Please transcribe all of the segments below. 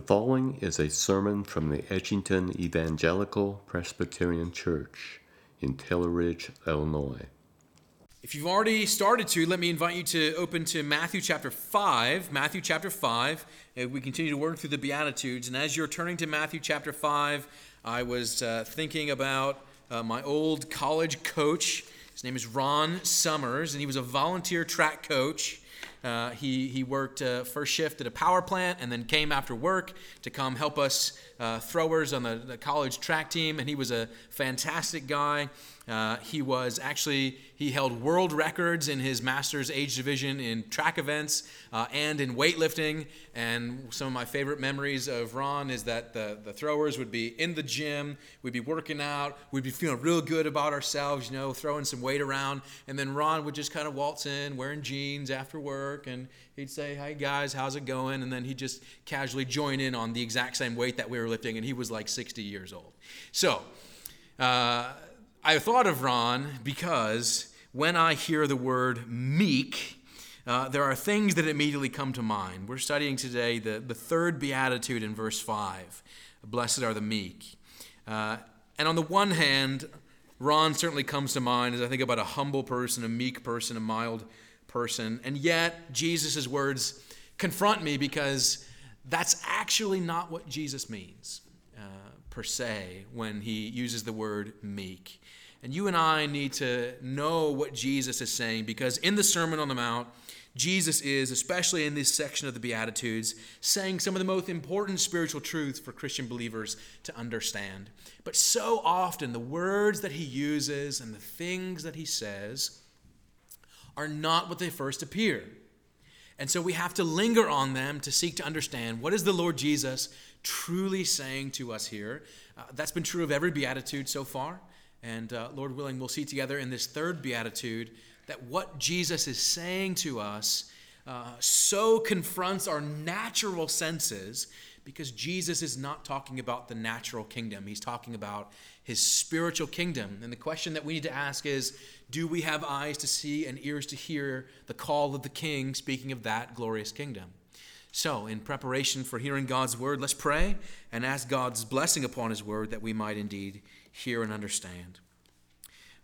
The following is a sermon from the Edgington Evangelical Presbyterian Church in Taylor Ridge, Illinois. If you've already started to, let me invite you to open to Matthew chapter 5. Matthew chapter 5. We continue to work through the Beatitudes. And as you're turning to Matthew chapter 5, I was uh, thinking about uh, my old college coach. His name is Ron Summers, and he was a volunteer track coach. Uh, he, he worked uh, first shift at a power plant and then came after work to come help us uh, throwers on the, the, college track team. And he was a fantastic guy. Uh, he was actually, he held world records in his master's age division in track events uh, and in weightlifting. And some of my favorite memories of Ron is that the, the throwers would be in the gym, we'd be working out, we'd be feeling real good about ourselves, you know, throwing some weight around. And then Ron would just kind of waltz in wearing jeans after work and he'd say, Hey guys, how's it going? And then he'd just casually join in on the exact same weight that we were lifting. And he was like 60 years old. So, uh, I thought of Ron because when I hear the word meek, uh, there are things that immediately come to mind. We're studying today the, the third beatitude in verse 5 Blessed are the meek. Uh, and on the one hand, Ron certainly comes to mind as I think about a humble person, a meek person, a mild person. And yet, Jesus' words confront me because that's actually not what Jesus means, uh, per se, when he uses the word meek. And you and I need to know what Jesus is saying because in the Sermon on the Mount, Jesus is, especially in this section of the Beatitudes, saying some of the most important spiritual truths for Christian believers to understand. But so often, the words that he uses and the things that he says are not what they first appear. And so we have to linger on them to seek to understand what is the Lord Jesus truly saying to us here. Uh, that's been true of every beatitude so far. And uh, Lord willing, we'll see together in this third beatitude that what Jesus is saying to us uh, so confronts our natural senses because Jesus is not talking about the natural kingdom. He's talking about his spiritual kingdom. And the question that we need to ask is do we have eyes to see and ears to hear the call of the king speaking of that glorious kingdom? So, in preparation for hearing God's word, let's pray and ask God's blessing upon his word that we might indeed hear and understand.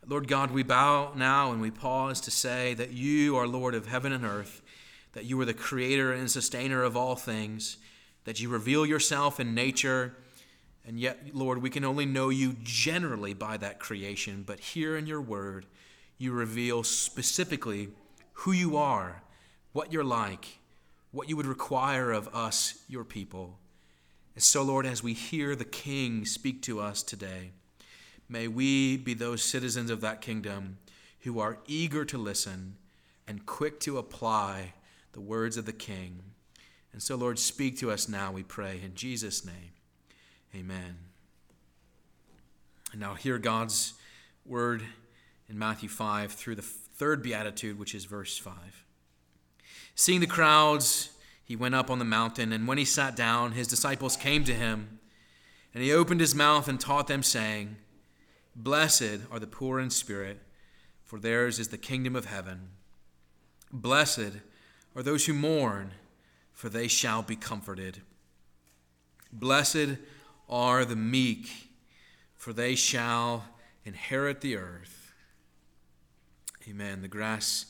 Lord God, we bow now and we pause to say that you are Lord of heaven and earth, that you are the creator and sustainer of all things, that you reveal yourself in nature. And yet, Lord, we can only know you generally by that creation, but here in your word, you reveal specifically who you are, what you're like, what you would require of us, your people. And so, Lord, as we hear the King speak to us today, May we be those citizens of that kingdom who are eager to listen and quick to apply the words of the King. And so, Lord, speak to us now, we pray, in Jesus' name. Amen. And now, hear God's word in Matthew 5 through the third beatitude, which is verse 5. Seeing the crowds, he went up on the mountain, and when he sat down, his disciples came to him, and he opened his mouth and taught them, saying, Blessed are the poor in spirit, for theirs is the kingdom of heaven. Blessed are those who mourn, for they shall be comforted. Blessed are the meek, for they shall inherit the earth. Amen. The grass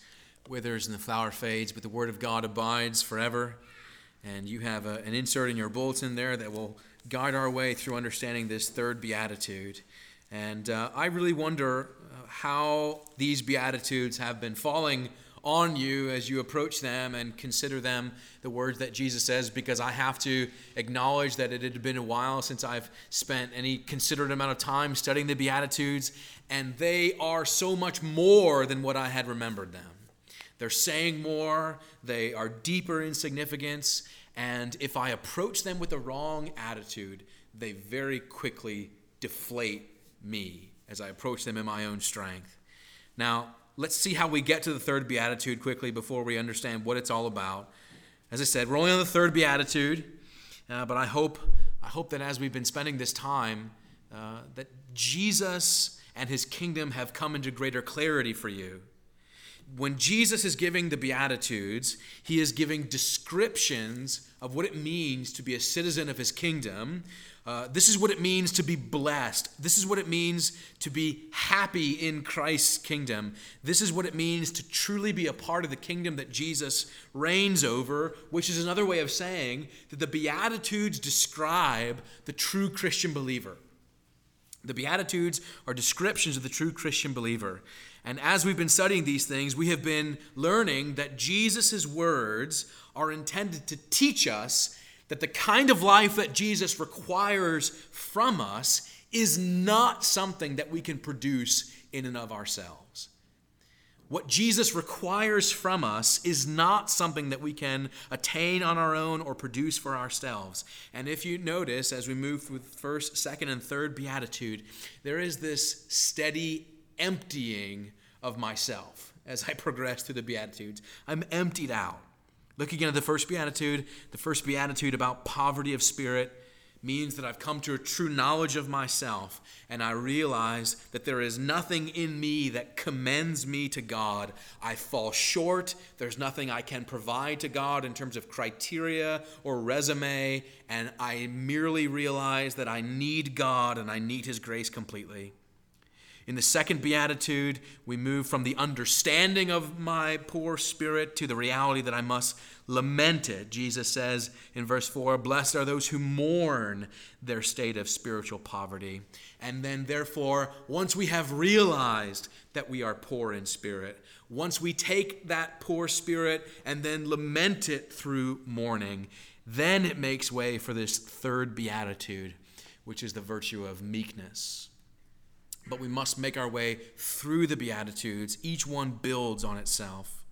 withers and the flower fades, but the word of God abides forever. And you have a, an insert in your bulletin there that will guide our way through understanding this third beatitude. And uh, I really wonder uh, how these Beatitudes have been falling on you as you approach them and consider them the words that Jesus says, because I have to acknowledge that it had been a while since I've spent any considerate amount of time studying the Beatitudes, and they are so much more than what I had remembered them. They're saying more, they are deeper in significance, and if I approach them with the wrong attitude, they very quickly deflate me as I approach them in my own strength. Now, let's see how we get to the third beatitude quickly before we understand what it's all about. As I said, we're only on the third beatitude, uh, but I hope I hope that as we've been spending this time, uh, that Jesus and His kingdom have come into greater clarity for you. When Jesus is giving the Beatitudes, he is giving descriptions of what it means to be a citizen of his kingdom. Uh, this is what it means to be blessed. This is what it means to be happy in Christ's kingdom. This is what it means to truly be a part of the kingdom that Jesus reigns over, which is another way of saying that the Beatitudes describe the true Christian believer. The Beatitudes are descriptions of the true Christian believer. And as we've been studying these things, we have been learning that Jesus' words are intended to teach us that the kind of life that Jesus requires from us is not something that we can produce in and of ourselves. What Jesus requires from us is not something that we can attain on our own or produce for ourselves. And if you notice, as we move through the first, second, and third beatitude, there is this steady emptying of myself as I progress through the Beatitudes. I'm emptied out. Look again at the first Beatitude. The first Beatitude about poverty of spirit means that I've come to a true knowledge of myself and I realize that there is nothing in me that commends me to God. I fall short. There's nothing I can provide to God in terms of criteria or resume, and I merely realize that I need God and I need His grace completely. In the second beatitude, we move from the understanding of my poor spirit to the reality that I must lament it. Jesus says in verse 4 Blessed are those who mourn their state of spiritual poverty. And then, therefore, once we have realized that we are poor in spirit, once we take that poor spirit and then lament it through mourning, then it makes way for this third beatitude, which is the virtue of meekness but we must make our way through the Beatitudes. Each one builds on itself.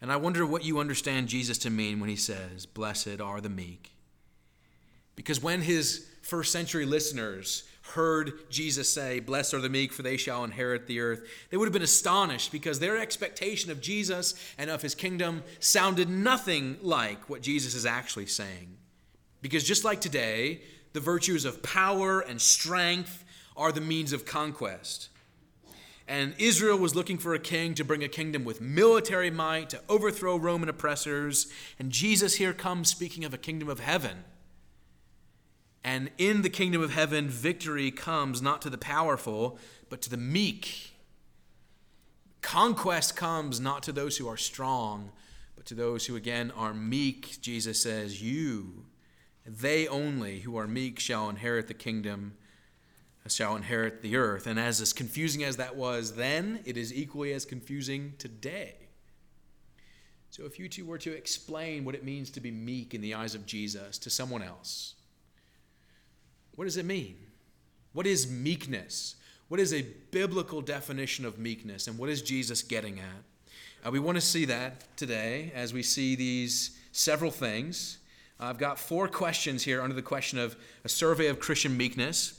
And I wonder what you understand Jesus to mean when he says, Blessed are the meek. Because when his first century listeners heard Jesus say, Blessed are the meek, for they shall inherit the earth, they would have been astonished because their expectation of Jesus and of his kingdom sounded nothing like what Jesus is actually saying. Because just like today, the virtues of power and strength are the means of conquest. And Israel was looking for a king to bring a kingdom with military might, to overthrow Roman oppressors. And Jesus here comes speaking of a kingdom of heaven. And in the kingdom of heaven, victory comes not to the powerful, but to the meek. Conquest comes not to those who are strong, but to those who, again, are meek. Jesus says, You, they only who are meek, shall inherit the kingdom shall inherit the earth. And as as confusing as that was then, it is equally as confusing today. So if you two were to explain what it means to be meek in the eyes of Jesus to someone else, what does it mean? What is meekness? What is a biblical definition of meekness? And what is Jesus getting at? Uh, we want to see that today as we see these several things. I've got four questions here under the question of a survey of Christian meekness.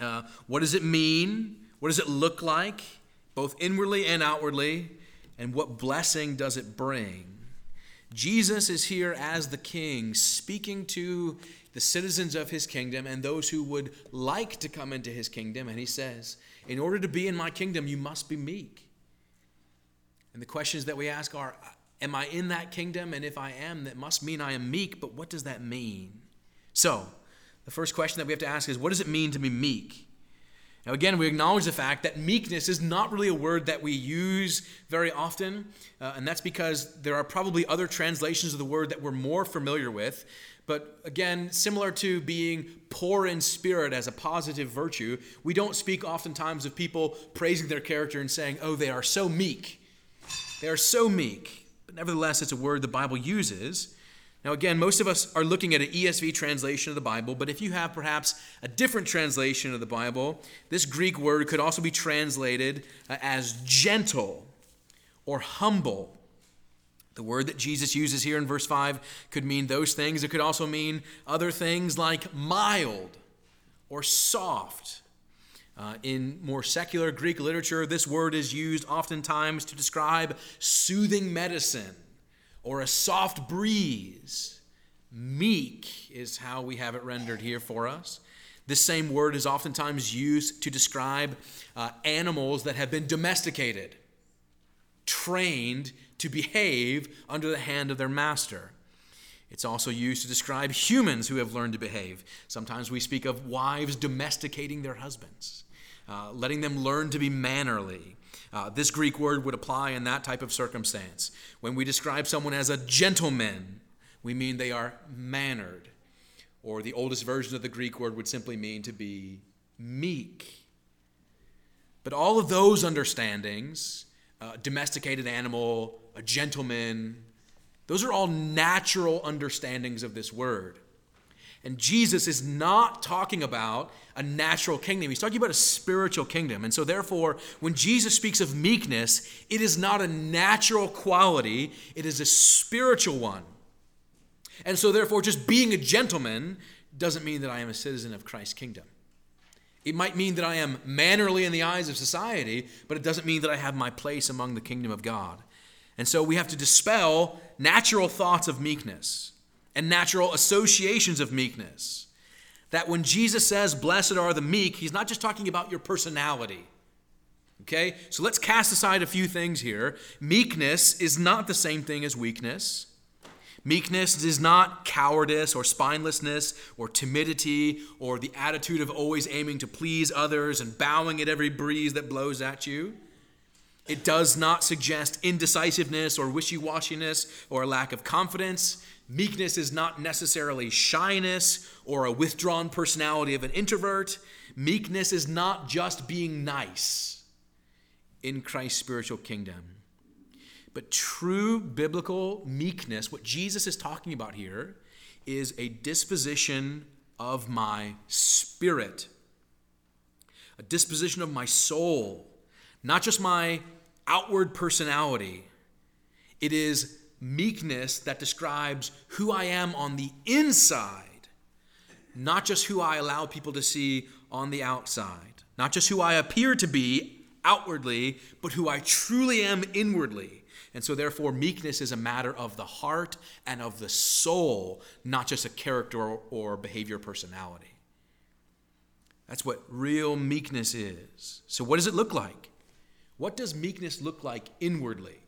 Uh, what does it mean? What does it look like, both inwardly and outwardly? And what blessing does it bring? Jesus is here as the king, speaking to the citizens of his kingdom and those who would like to come into his kingdom. And he says, In order to be in my kingdom, you must be meek. And the questions that we ask are Am I in that kingdom? And if I am, that must mean I am meek, but what does that mean? So, the first question that we have to ask is what does it mean to be meek? Now, again, we acknowledge the fact that meekness is not really a word that we use very often, uh, and that's because there are probably other translations of the word that we're more familiar with. But again, similar to being poor in spirit as a positive virtue, we don't speak oftentimes of people praising their character and saying, oh, they are so meek. They are so meek. But nevertheless, it's a word the Bible uses. Now, again, most of us are looking at an ESV translation of the Bible, but if you have perhaps a different translation of the Bible, this Greek word could also be translated uh, as gentle or humble. The word that Jesus uses here in verse 5 could mean those things. It could also mean other things like mild or soft. Uh, in more secular Greek literature, this word is used oftentimes to describe soothing medicine or a soft breeze. Meek is how we have it rendered here for us. This same word is oftentimes used to describe uh, animals that have been domesticated. trained to behave under the hand of their master. It's also used to describe humans who have learned to behave. Sometimes we speak of wives domesticating their husbands, uh, letting them learn to be mannerly. Uh, this Greek word would apply in that type of circumstance. When we describe someone as a gentleman, we mean they are mannered. Or the oldest version of the Greek word would simply mean to be meek. But all of those understandings, uh, domesticated animal, a gentleman, those are all natural understandings of this word. And Jesus is not talking about a natural kingdom. He's talking about a spiritual kingdom. And so, therefore, when Jesus speaks of meekness, it is not a natural quality, it is a spiritual one. And so, therefore, just being a gentleman doesn't mean that I am a citizen of Christ's kingdom. It might mean that I am mannerly in the eyes of society, but it doesn't mean that I have my place among the kingdom of God. And so we have to dispel natural thoughts of meekness and natural associations of meekness. That when Jesus says, Blessed are the meek, he's not just talking about your personality. Okay? So let's cast aside a few things here. Meekness is not the same thing as weakness. Meekness is not cowardice or spinelessness or timidity or the attitude of always aiming to please others and bowing at every breeze that blows at you. It does not suggest indecisiveness or wishy washiness or a lack of confidence. Meekness is not necessarily shyness or a withdrawn personality of an introvert. Meekness is not just being nice in Christ's spiritual kingdom. But true biblical meekness, what Jesus is talking about here, is a disposition of my spirit, a disposition of my soul, not just my outward personality. It is meekness that describes who I am on the inside, not just who I allow people to see on the outside, not just who I appear to be outwardly, but who I truly am inwardly. And so, therefore, meekness is a matter of the heart and of the soul, not just a character or behavior personality. That's what real meekness is. So, what does it look like? What does meekness look like inwardly?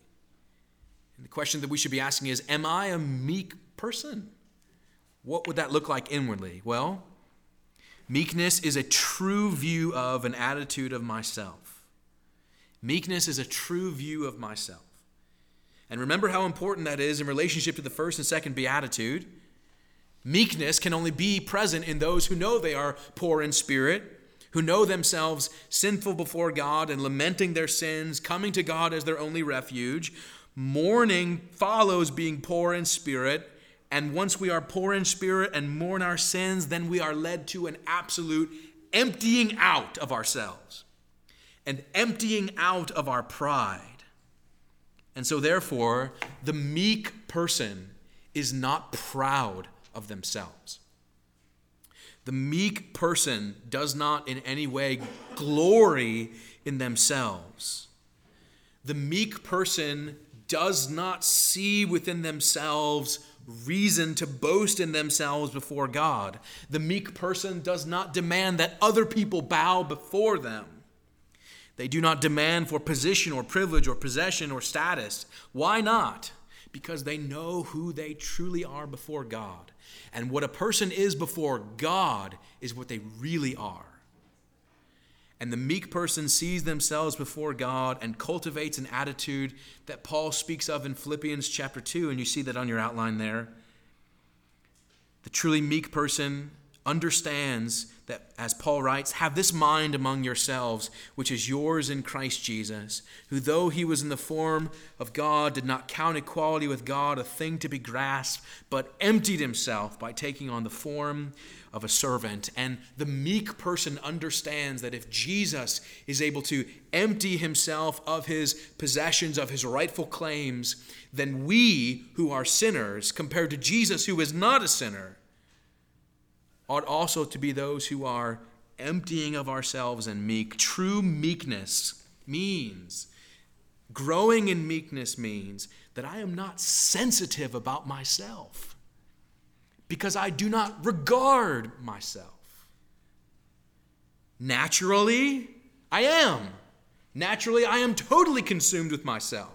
And the question that we should be asking is Am I a meek person? What would that look like inwardly? Well, meekness is a true view of an attitude of myself. Meekness is a true view of myself. And remember how important that is in relationship to the first and second beatitude. Meekness can only be present in those who know they are poor in spirit who know themselves sinful before God and lamenting their sins, coming to God as their only refuge. Mourning follows being poor in spirit. And once we are poor in spirit and mourn our sins, then we are led to an absolute emptying out of ourselves and emptying out of our pride. And so, therefore, the meek person is not proud of themselves. The meek person does not in any way glory in themselves. The meek person does not see within themselves reason to boast in themselves before God. The meek person does not demand that other people bow before them. They do not demand for position or privilege or possession or status. Why not? Because they know who they truly are before God. And what a person is before God is what they really are. And the meek person sees themselves before God and cultivates an attitude that Paul speaks of in Philippians chapter 2, and you see that on your outline there. The truly meek person understands that, as Paul writes, have this mind among yourselves, which is yours in Christ Jesus, who, though he was in the form of God, did not count equality with God a thing to be grasped, but emptied himself by taking on the form of a servant. And the meek person understands that if Jesus is able to empty himself of his possessions, of his rightful claims, then we who are sinners, compared to Jesus who is not a sinner, ought also to be those who are emptying of ourselves and meek. True meekness means, growing in meekness means that I am not sensitive about myself because I do not regard myself. Naturally, I am. Naturally, I am totally consumed with myself.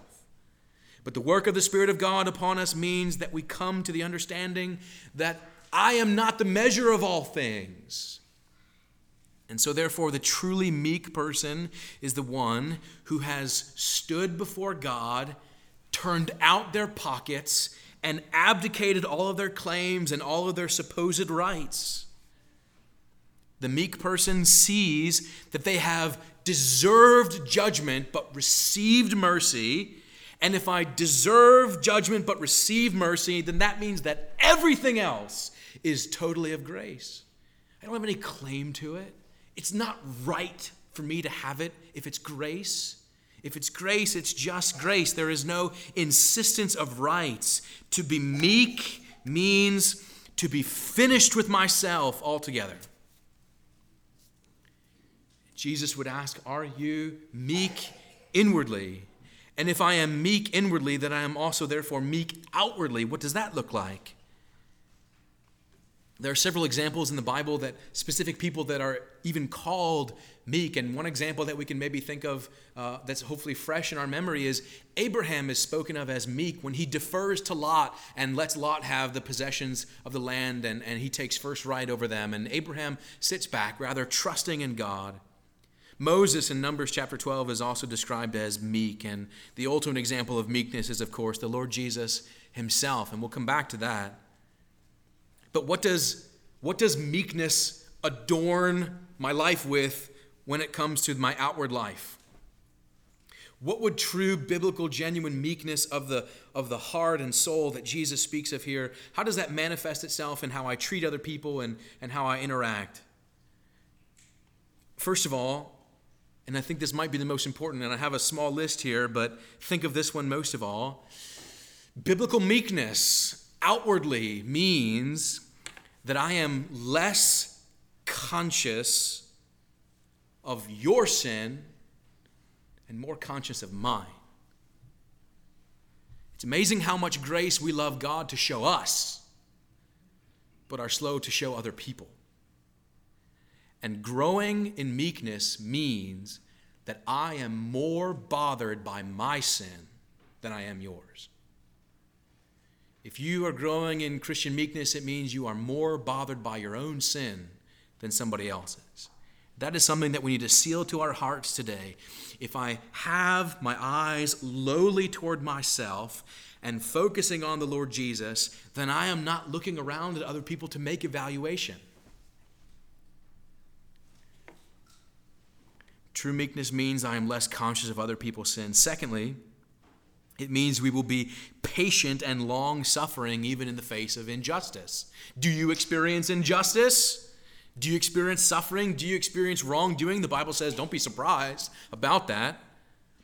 But the work of the Spirit of God upon us means that we come to the understanding that I am not the measure of all things. And so, therefore, the truly meek person is the one who has stood before God, turned out their pockets, and abdicated all of their claims and all of their supposed rights. The meek person sees that they have deserved judgment but received mercy. And if I deserve judgment but receive mercy, then that means that everything else is totally of grace. I don't have any claim to it. It's not right for me to have it if it's grace. If it's grace, it's just grace. There is no insistence of rights. To be meek means to be finished with myself altogether. Jesus would ask, Are you meek inwardly? And if I am meek inwardly, then I am also therefore meek outwardly. What does that look like? There are several examples in the Bible that specific people that are even called meek. And one example that we can maybe think of uh, that's hopefully fresh in our memory is Abraham is spoken of as meek when he defers to Lot and lets Lot have the possessions of the land and, and he takes first right over them. And Abraham sits back, rather trusting in God. Moses in Numbers chapter 12 is also described as meek. And the ultimate example of meekness is, of course, the Lord Jesus himself. And we'll come back to that. But what does, what does meekness adorn my life with when it comes to my outward life? What would true biblical genuine meekness of the of the heart and soul that Jesus speaks of here, how does that manifest itself in how I treat other people and, and how I interact? First of all, and I think this might be the most important, and I have a small list here, but think of this one most of all. Biblical meekness outwardly means that I am less conscious of your sin and more conscious of mine. It's amazing how much grace we love God to show us, but are slow to show other people. And growing in meekness means that I am more bothered by my sin than I am yours. If you are growing in Christian meekness, it means you are more bothered by your own sin than somebody else's. That is something that we need to seal to our hearts today. If I have my eyes lowly toward myself and focusing on the Lord Jesus, then I am not looking around at other people to make evaluation. True meekness means I am less conscious of other people's sins. Secondly, it means we will be patient and long suffering even in the face of injustice. Do you experience injustice? Do you experience suffering? Do you experience wrongdoing? The Bible says don't be surprised about that.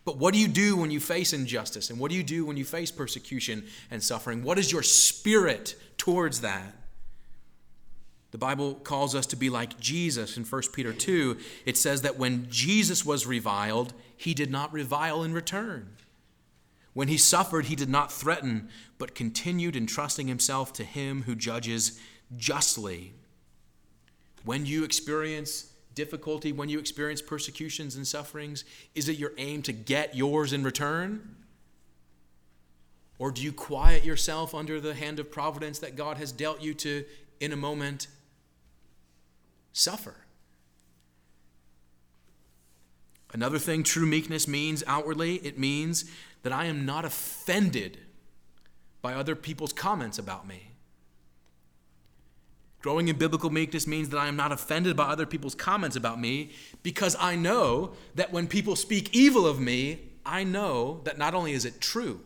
But what do you do when you face injustice? And what do you do when you face persecution and suffering? What is your spirit towards that? The Bible calls us to be like Jesus in 1 Peter 2. It says that when Jesus was reviled, he did not revile in return. When he suffered, he did not threaten, but continued entrusting himself to him who judges justly. When you experience difficulty, when you experience persecutions and sufferings, is it your aim to get yours in return? Or do you quiet yourself under the hand of providence that God has dealt you to, in a moment, suffer? Another thing true meekness means outwardly, it means that I am not offended by other people's comments about me. Growing in biblical meekness means that I am not offended by other people's comments about me because I know that when people speak evil of me, I know that not only is it true,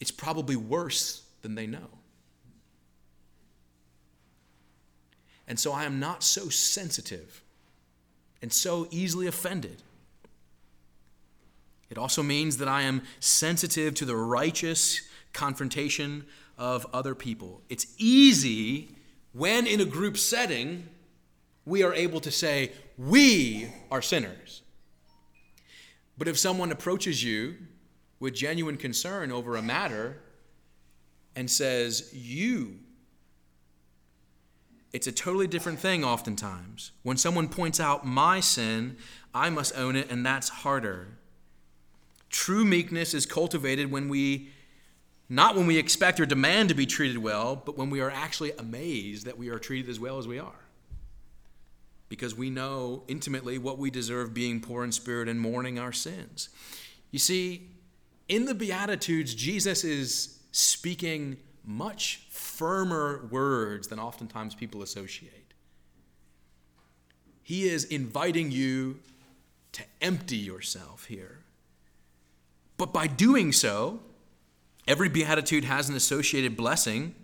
it's probably worse than they know. And so I am not so sensitive and so easily offended it also means that I am sensitive to the righteous confrontation of other people. It's easy when in a group setting we are able to say, We are sinners. But if someone approaches you with genuine concern over a matter and says, You, it's a totally different thing oftentimes. When someone points out my sin, I must own it, and that's harder. True meekness is cultivated when we, not when we expect or demand to be treated well, but when we are actually amazed that we are treated as well as we are. Because we know intimately what we deserve being poor in spirit and mourning our sins. You see, in the Beatitudes, Jesus is speaking much firmer words than oftentimes people associate. He is inviting you to empty yourself here. But by doing so, every beatitude has an associated blessing.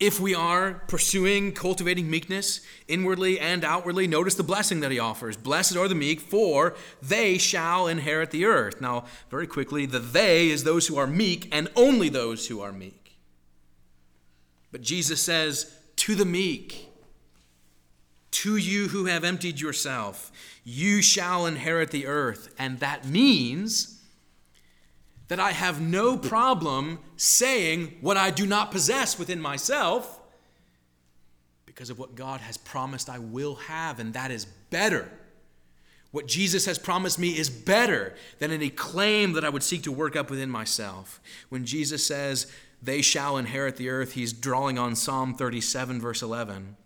If we are pursuing cultivating meekness inwardly and outwardly, notice the blessing that he offers. Blessed are the meek, for they shall inherit the earth. Now, very quickly, the they is those who are meek and only those who are meek. But Jesus says, to the meek, to you who have emptied yourself, you shall inherit the earth. And that means that I have no problem saying what I do not possess within myself because of what God has promised I will have, and that is better. What Jesus has promised me is better than any claim that I would seek to work up within myself. When Jesus says, They shall inherit the earth, he's drawing on Psalm 37, verse 11.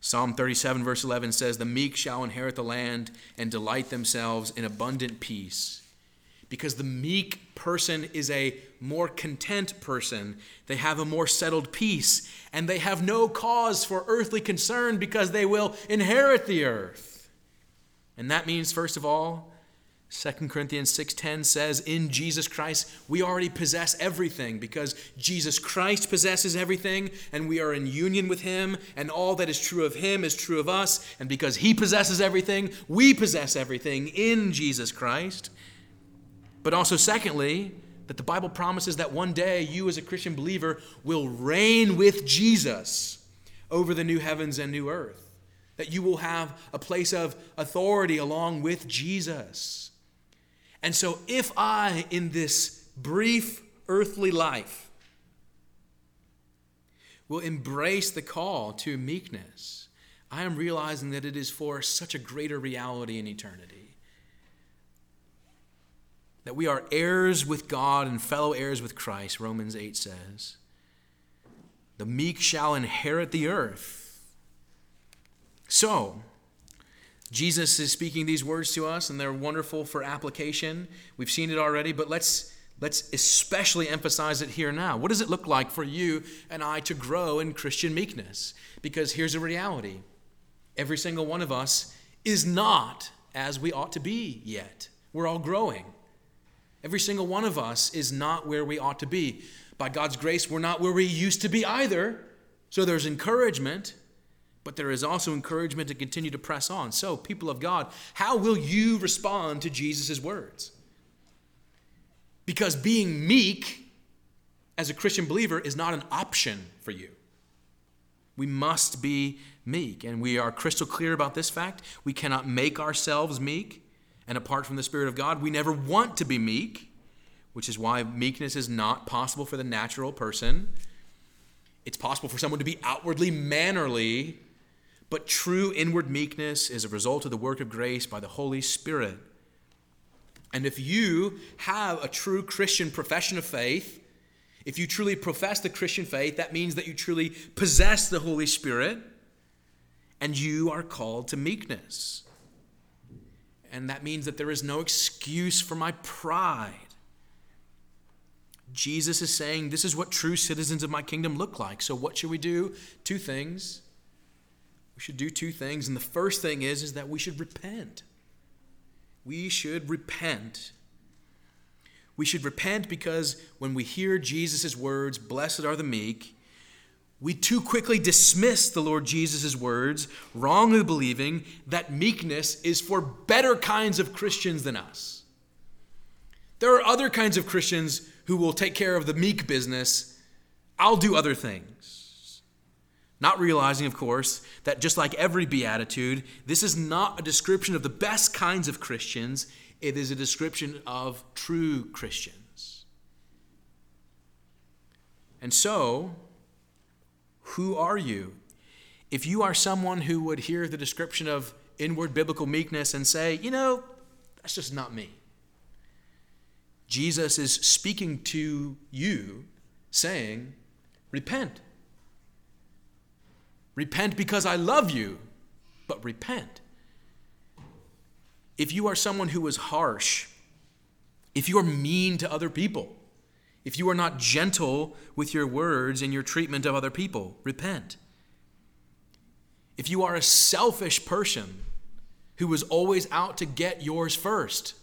Psalm 37, verse 11 says, The meek shall inherit the land and delight themselves in abundant peace because the meek person is a more content person. They have a more settled peace, and they have no cause for earthly concern because they will inherit the earth. And that means, first of all, 2 Corinthians 6:10 says in Jesus Christ we already possess everything because Jesus Christ possesses everything and we are in union with him and all that is true of him is true of us and because he possesses everything we possess everything in Jesus Christ. But also, secondly, that the Bible promises that one day you, as a Christian believer, will reign with Jesus over the new heavens and new earth. That you will have a place of authority along with Jesus. And so, if I, in this brief earthly life, will embrace the call to meekness, I am realizing that it is for such a greater reality in eternity that we are heirs with God and fellow heirs with Christ, Romans 8 says. The meek shall inherit the earth. So, Jesus is speaking these words to us, and they're wonderful for application. We've seen it already, but let's, let's especially emphasize it here now. What does it look like for you and I to grow in Christian meekness? Because here's a reality every single one of us is not as we ought to be yet. We're all growing. Every single one of us is not where we ought to be. By God's grace, we're not where we used to be either. So there's encouragement, but there is also encouragement to continue to press on. So, people of God, how will you respond to Jesus' words? Because being meek as a Christian believer is not an option for you. We must be meek, and we are crystal clear about this fact. We cannot make ourselves meek and apart from the Spirit of God, we never want to be meek, which is why meekness is not possible for the natural person. It's possible for someone to be outwardly mannerly, but true inward meekness is a result of the work of grace by the Holy Spirit. And if you have a true Christian profession of faith, if you truly profess the Christian faith, that means that you truly possess the Holy Spirit and you are called to meekness. And that means that there is no excuse for my pride. Jesus is saying, This is what true citizens of my kingdom look like. So, what should we do? Two things. We should do two things. And the first thing is, is that we should repent. We should repent. We should repent because when we hear Jesus' words, blessed are the meek, we too quickly dismiss the Lord Jesus' words, wrongly believing that meekness is for better kinds of Christians than us. There are other kinds of Christians who will take care of the meek business. I'll do other things. Not realizing, of course, that just like every beatitude, this is not a description of the best kinds of Christians, it is a description of true Christians. And so, who are you? If you are someone who would hear the description of inward biblical meekness and say, you know, that's just not me. Jesus is speaking to you, saying, Repent. Repent because I love you, but repent. If you are someone who is harsh, if you are mean to other people, if you are not gentle with your words and your treatment of other people, repent. If you are a selfish person who is always out to get yours first,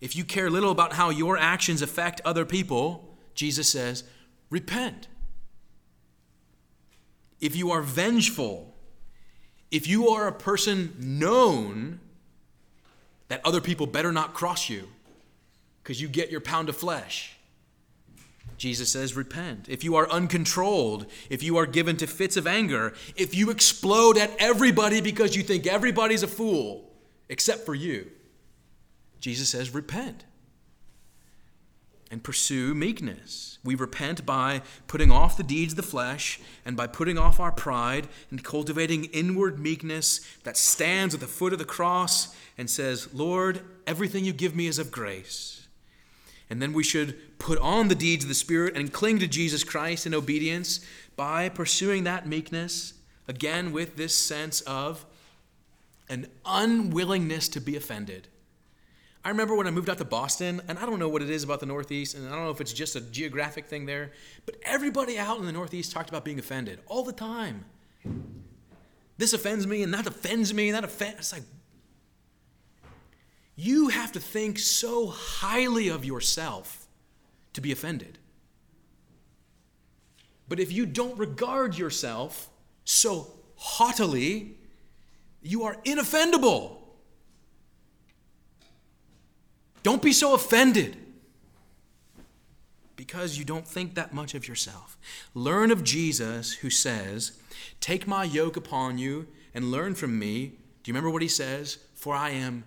if you care little about how your actions affect other people, Jesus says, repent. If you are vengeful, if you are a person known that other people better not cross you because you get your pound of flesh, Jesus says, repent. If you are uncontrolled, if you are given to fits of anger, if you explode at everybody because you think everybody's a fool except for you, Jesus says, repent and pursue meekness. We repent by putting off the deeds of the flesh and by putting off our pride and cultivating inward meekness that stands at the foot of the cross and says, Lord, everything you give me is of grace. And then we should put on the deeds of the Spirit and cling to Jesus Christ in obedience by pursuing that meekness, again with this sense of an unwillingness to be offended. I remember when I moved out to Boston, and I don't know what it is about the Northeast, and I don't know if it's just a geographic thing there, but everybody out in the Northeast talked about being offended all the time. This offends me, and that offends me, and that offends. It's like, you have to think so highly of yourself to be offended. But if you don't regard yourself so haughtily, you are inoffendable. Don't be so offended because you don't think that much of yourself. Learn of Jesus who says, Take my yoke upon you and learn from me. Do you remember what he says? For I am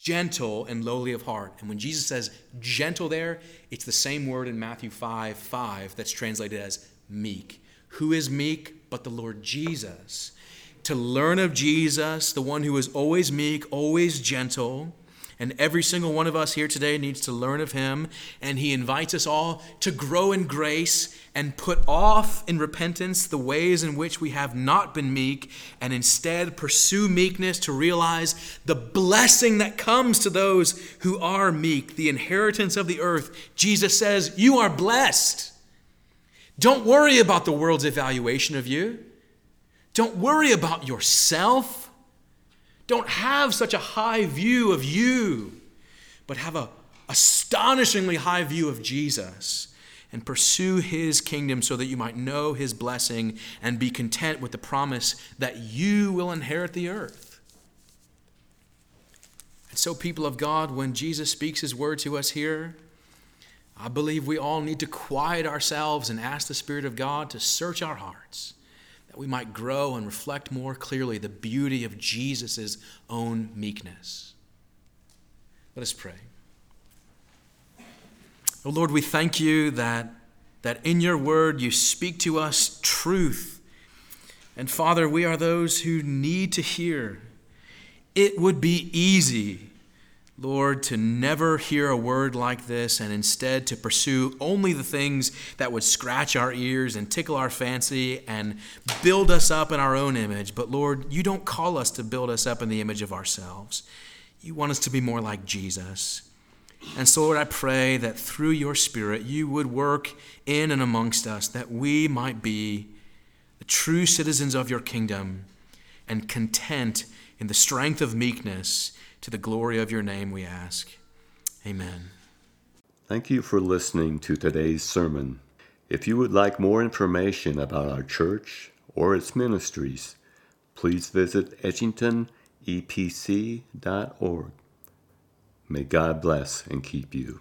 gentle and lowly of heart. And when Jesus says gentle there, it's the same word in Matthew 5 5 that's translated as meek. Who is meek but the Lord Jesus? To learn of Jesus, the one who is always meek, always gentle and every single one of us here today needs to learn of him. And he invites us all to grow in grace and put off in repentance the ways in which we have not been meek, and instead pursue meekness to realize the blessing that comes to those who are meek, the inheritance of the earth. Jesus says, You are blessed. Don't worry about the world's evaluation of you. Don't worry about yourself. Don't have such a high view of you, but have a astonishingly high view of Jesus and pursue his kingdom so that you might know his blessing and be content with the promise that you will inherit the earth. And so, people of God, when Jesus speaks his word to us here, I believe we all need to quiet ourselves and ask the Spirit of God to search our hearts that we might grow and reflect more clearly the beauty of Jesus' own meekness. Let us pray. Oh Lord, we thank you that, that in your word you speak to us truth. And Father, we are those who need to hear. It would be easy Lord, to never hear a word like this and instead to pursue only the things that would scratch our ears and tickle our fancy and build us up in our own image. But Lord, you don't call us to build us up in the image of ourselves. You want us to be more like Jesus. And so, Lord, I pray that through your Spirit, you would work in and amongst us, that we might be the true citizens of your kingdom and content in the strength of meekness to the glory of your name, we ask. Amen. Thank you for listening to today's sermon. If you would like more information about our church or its ministries, please visit edgingtonepc.org. May God bless and keep you.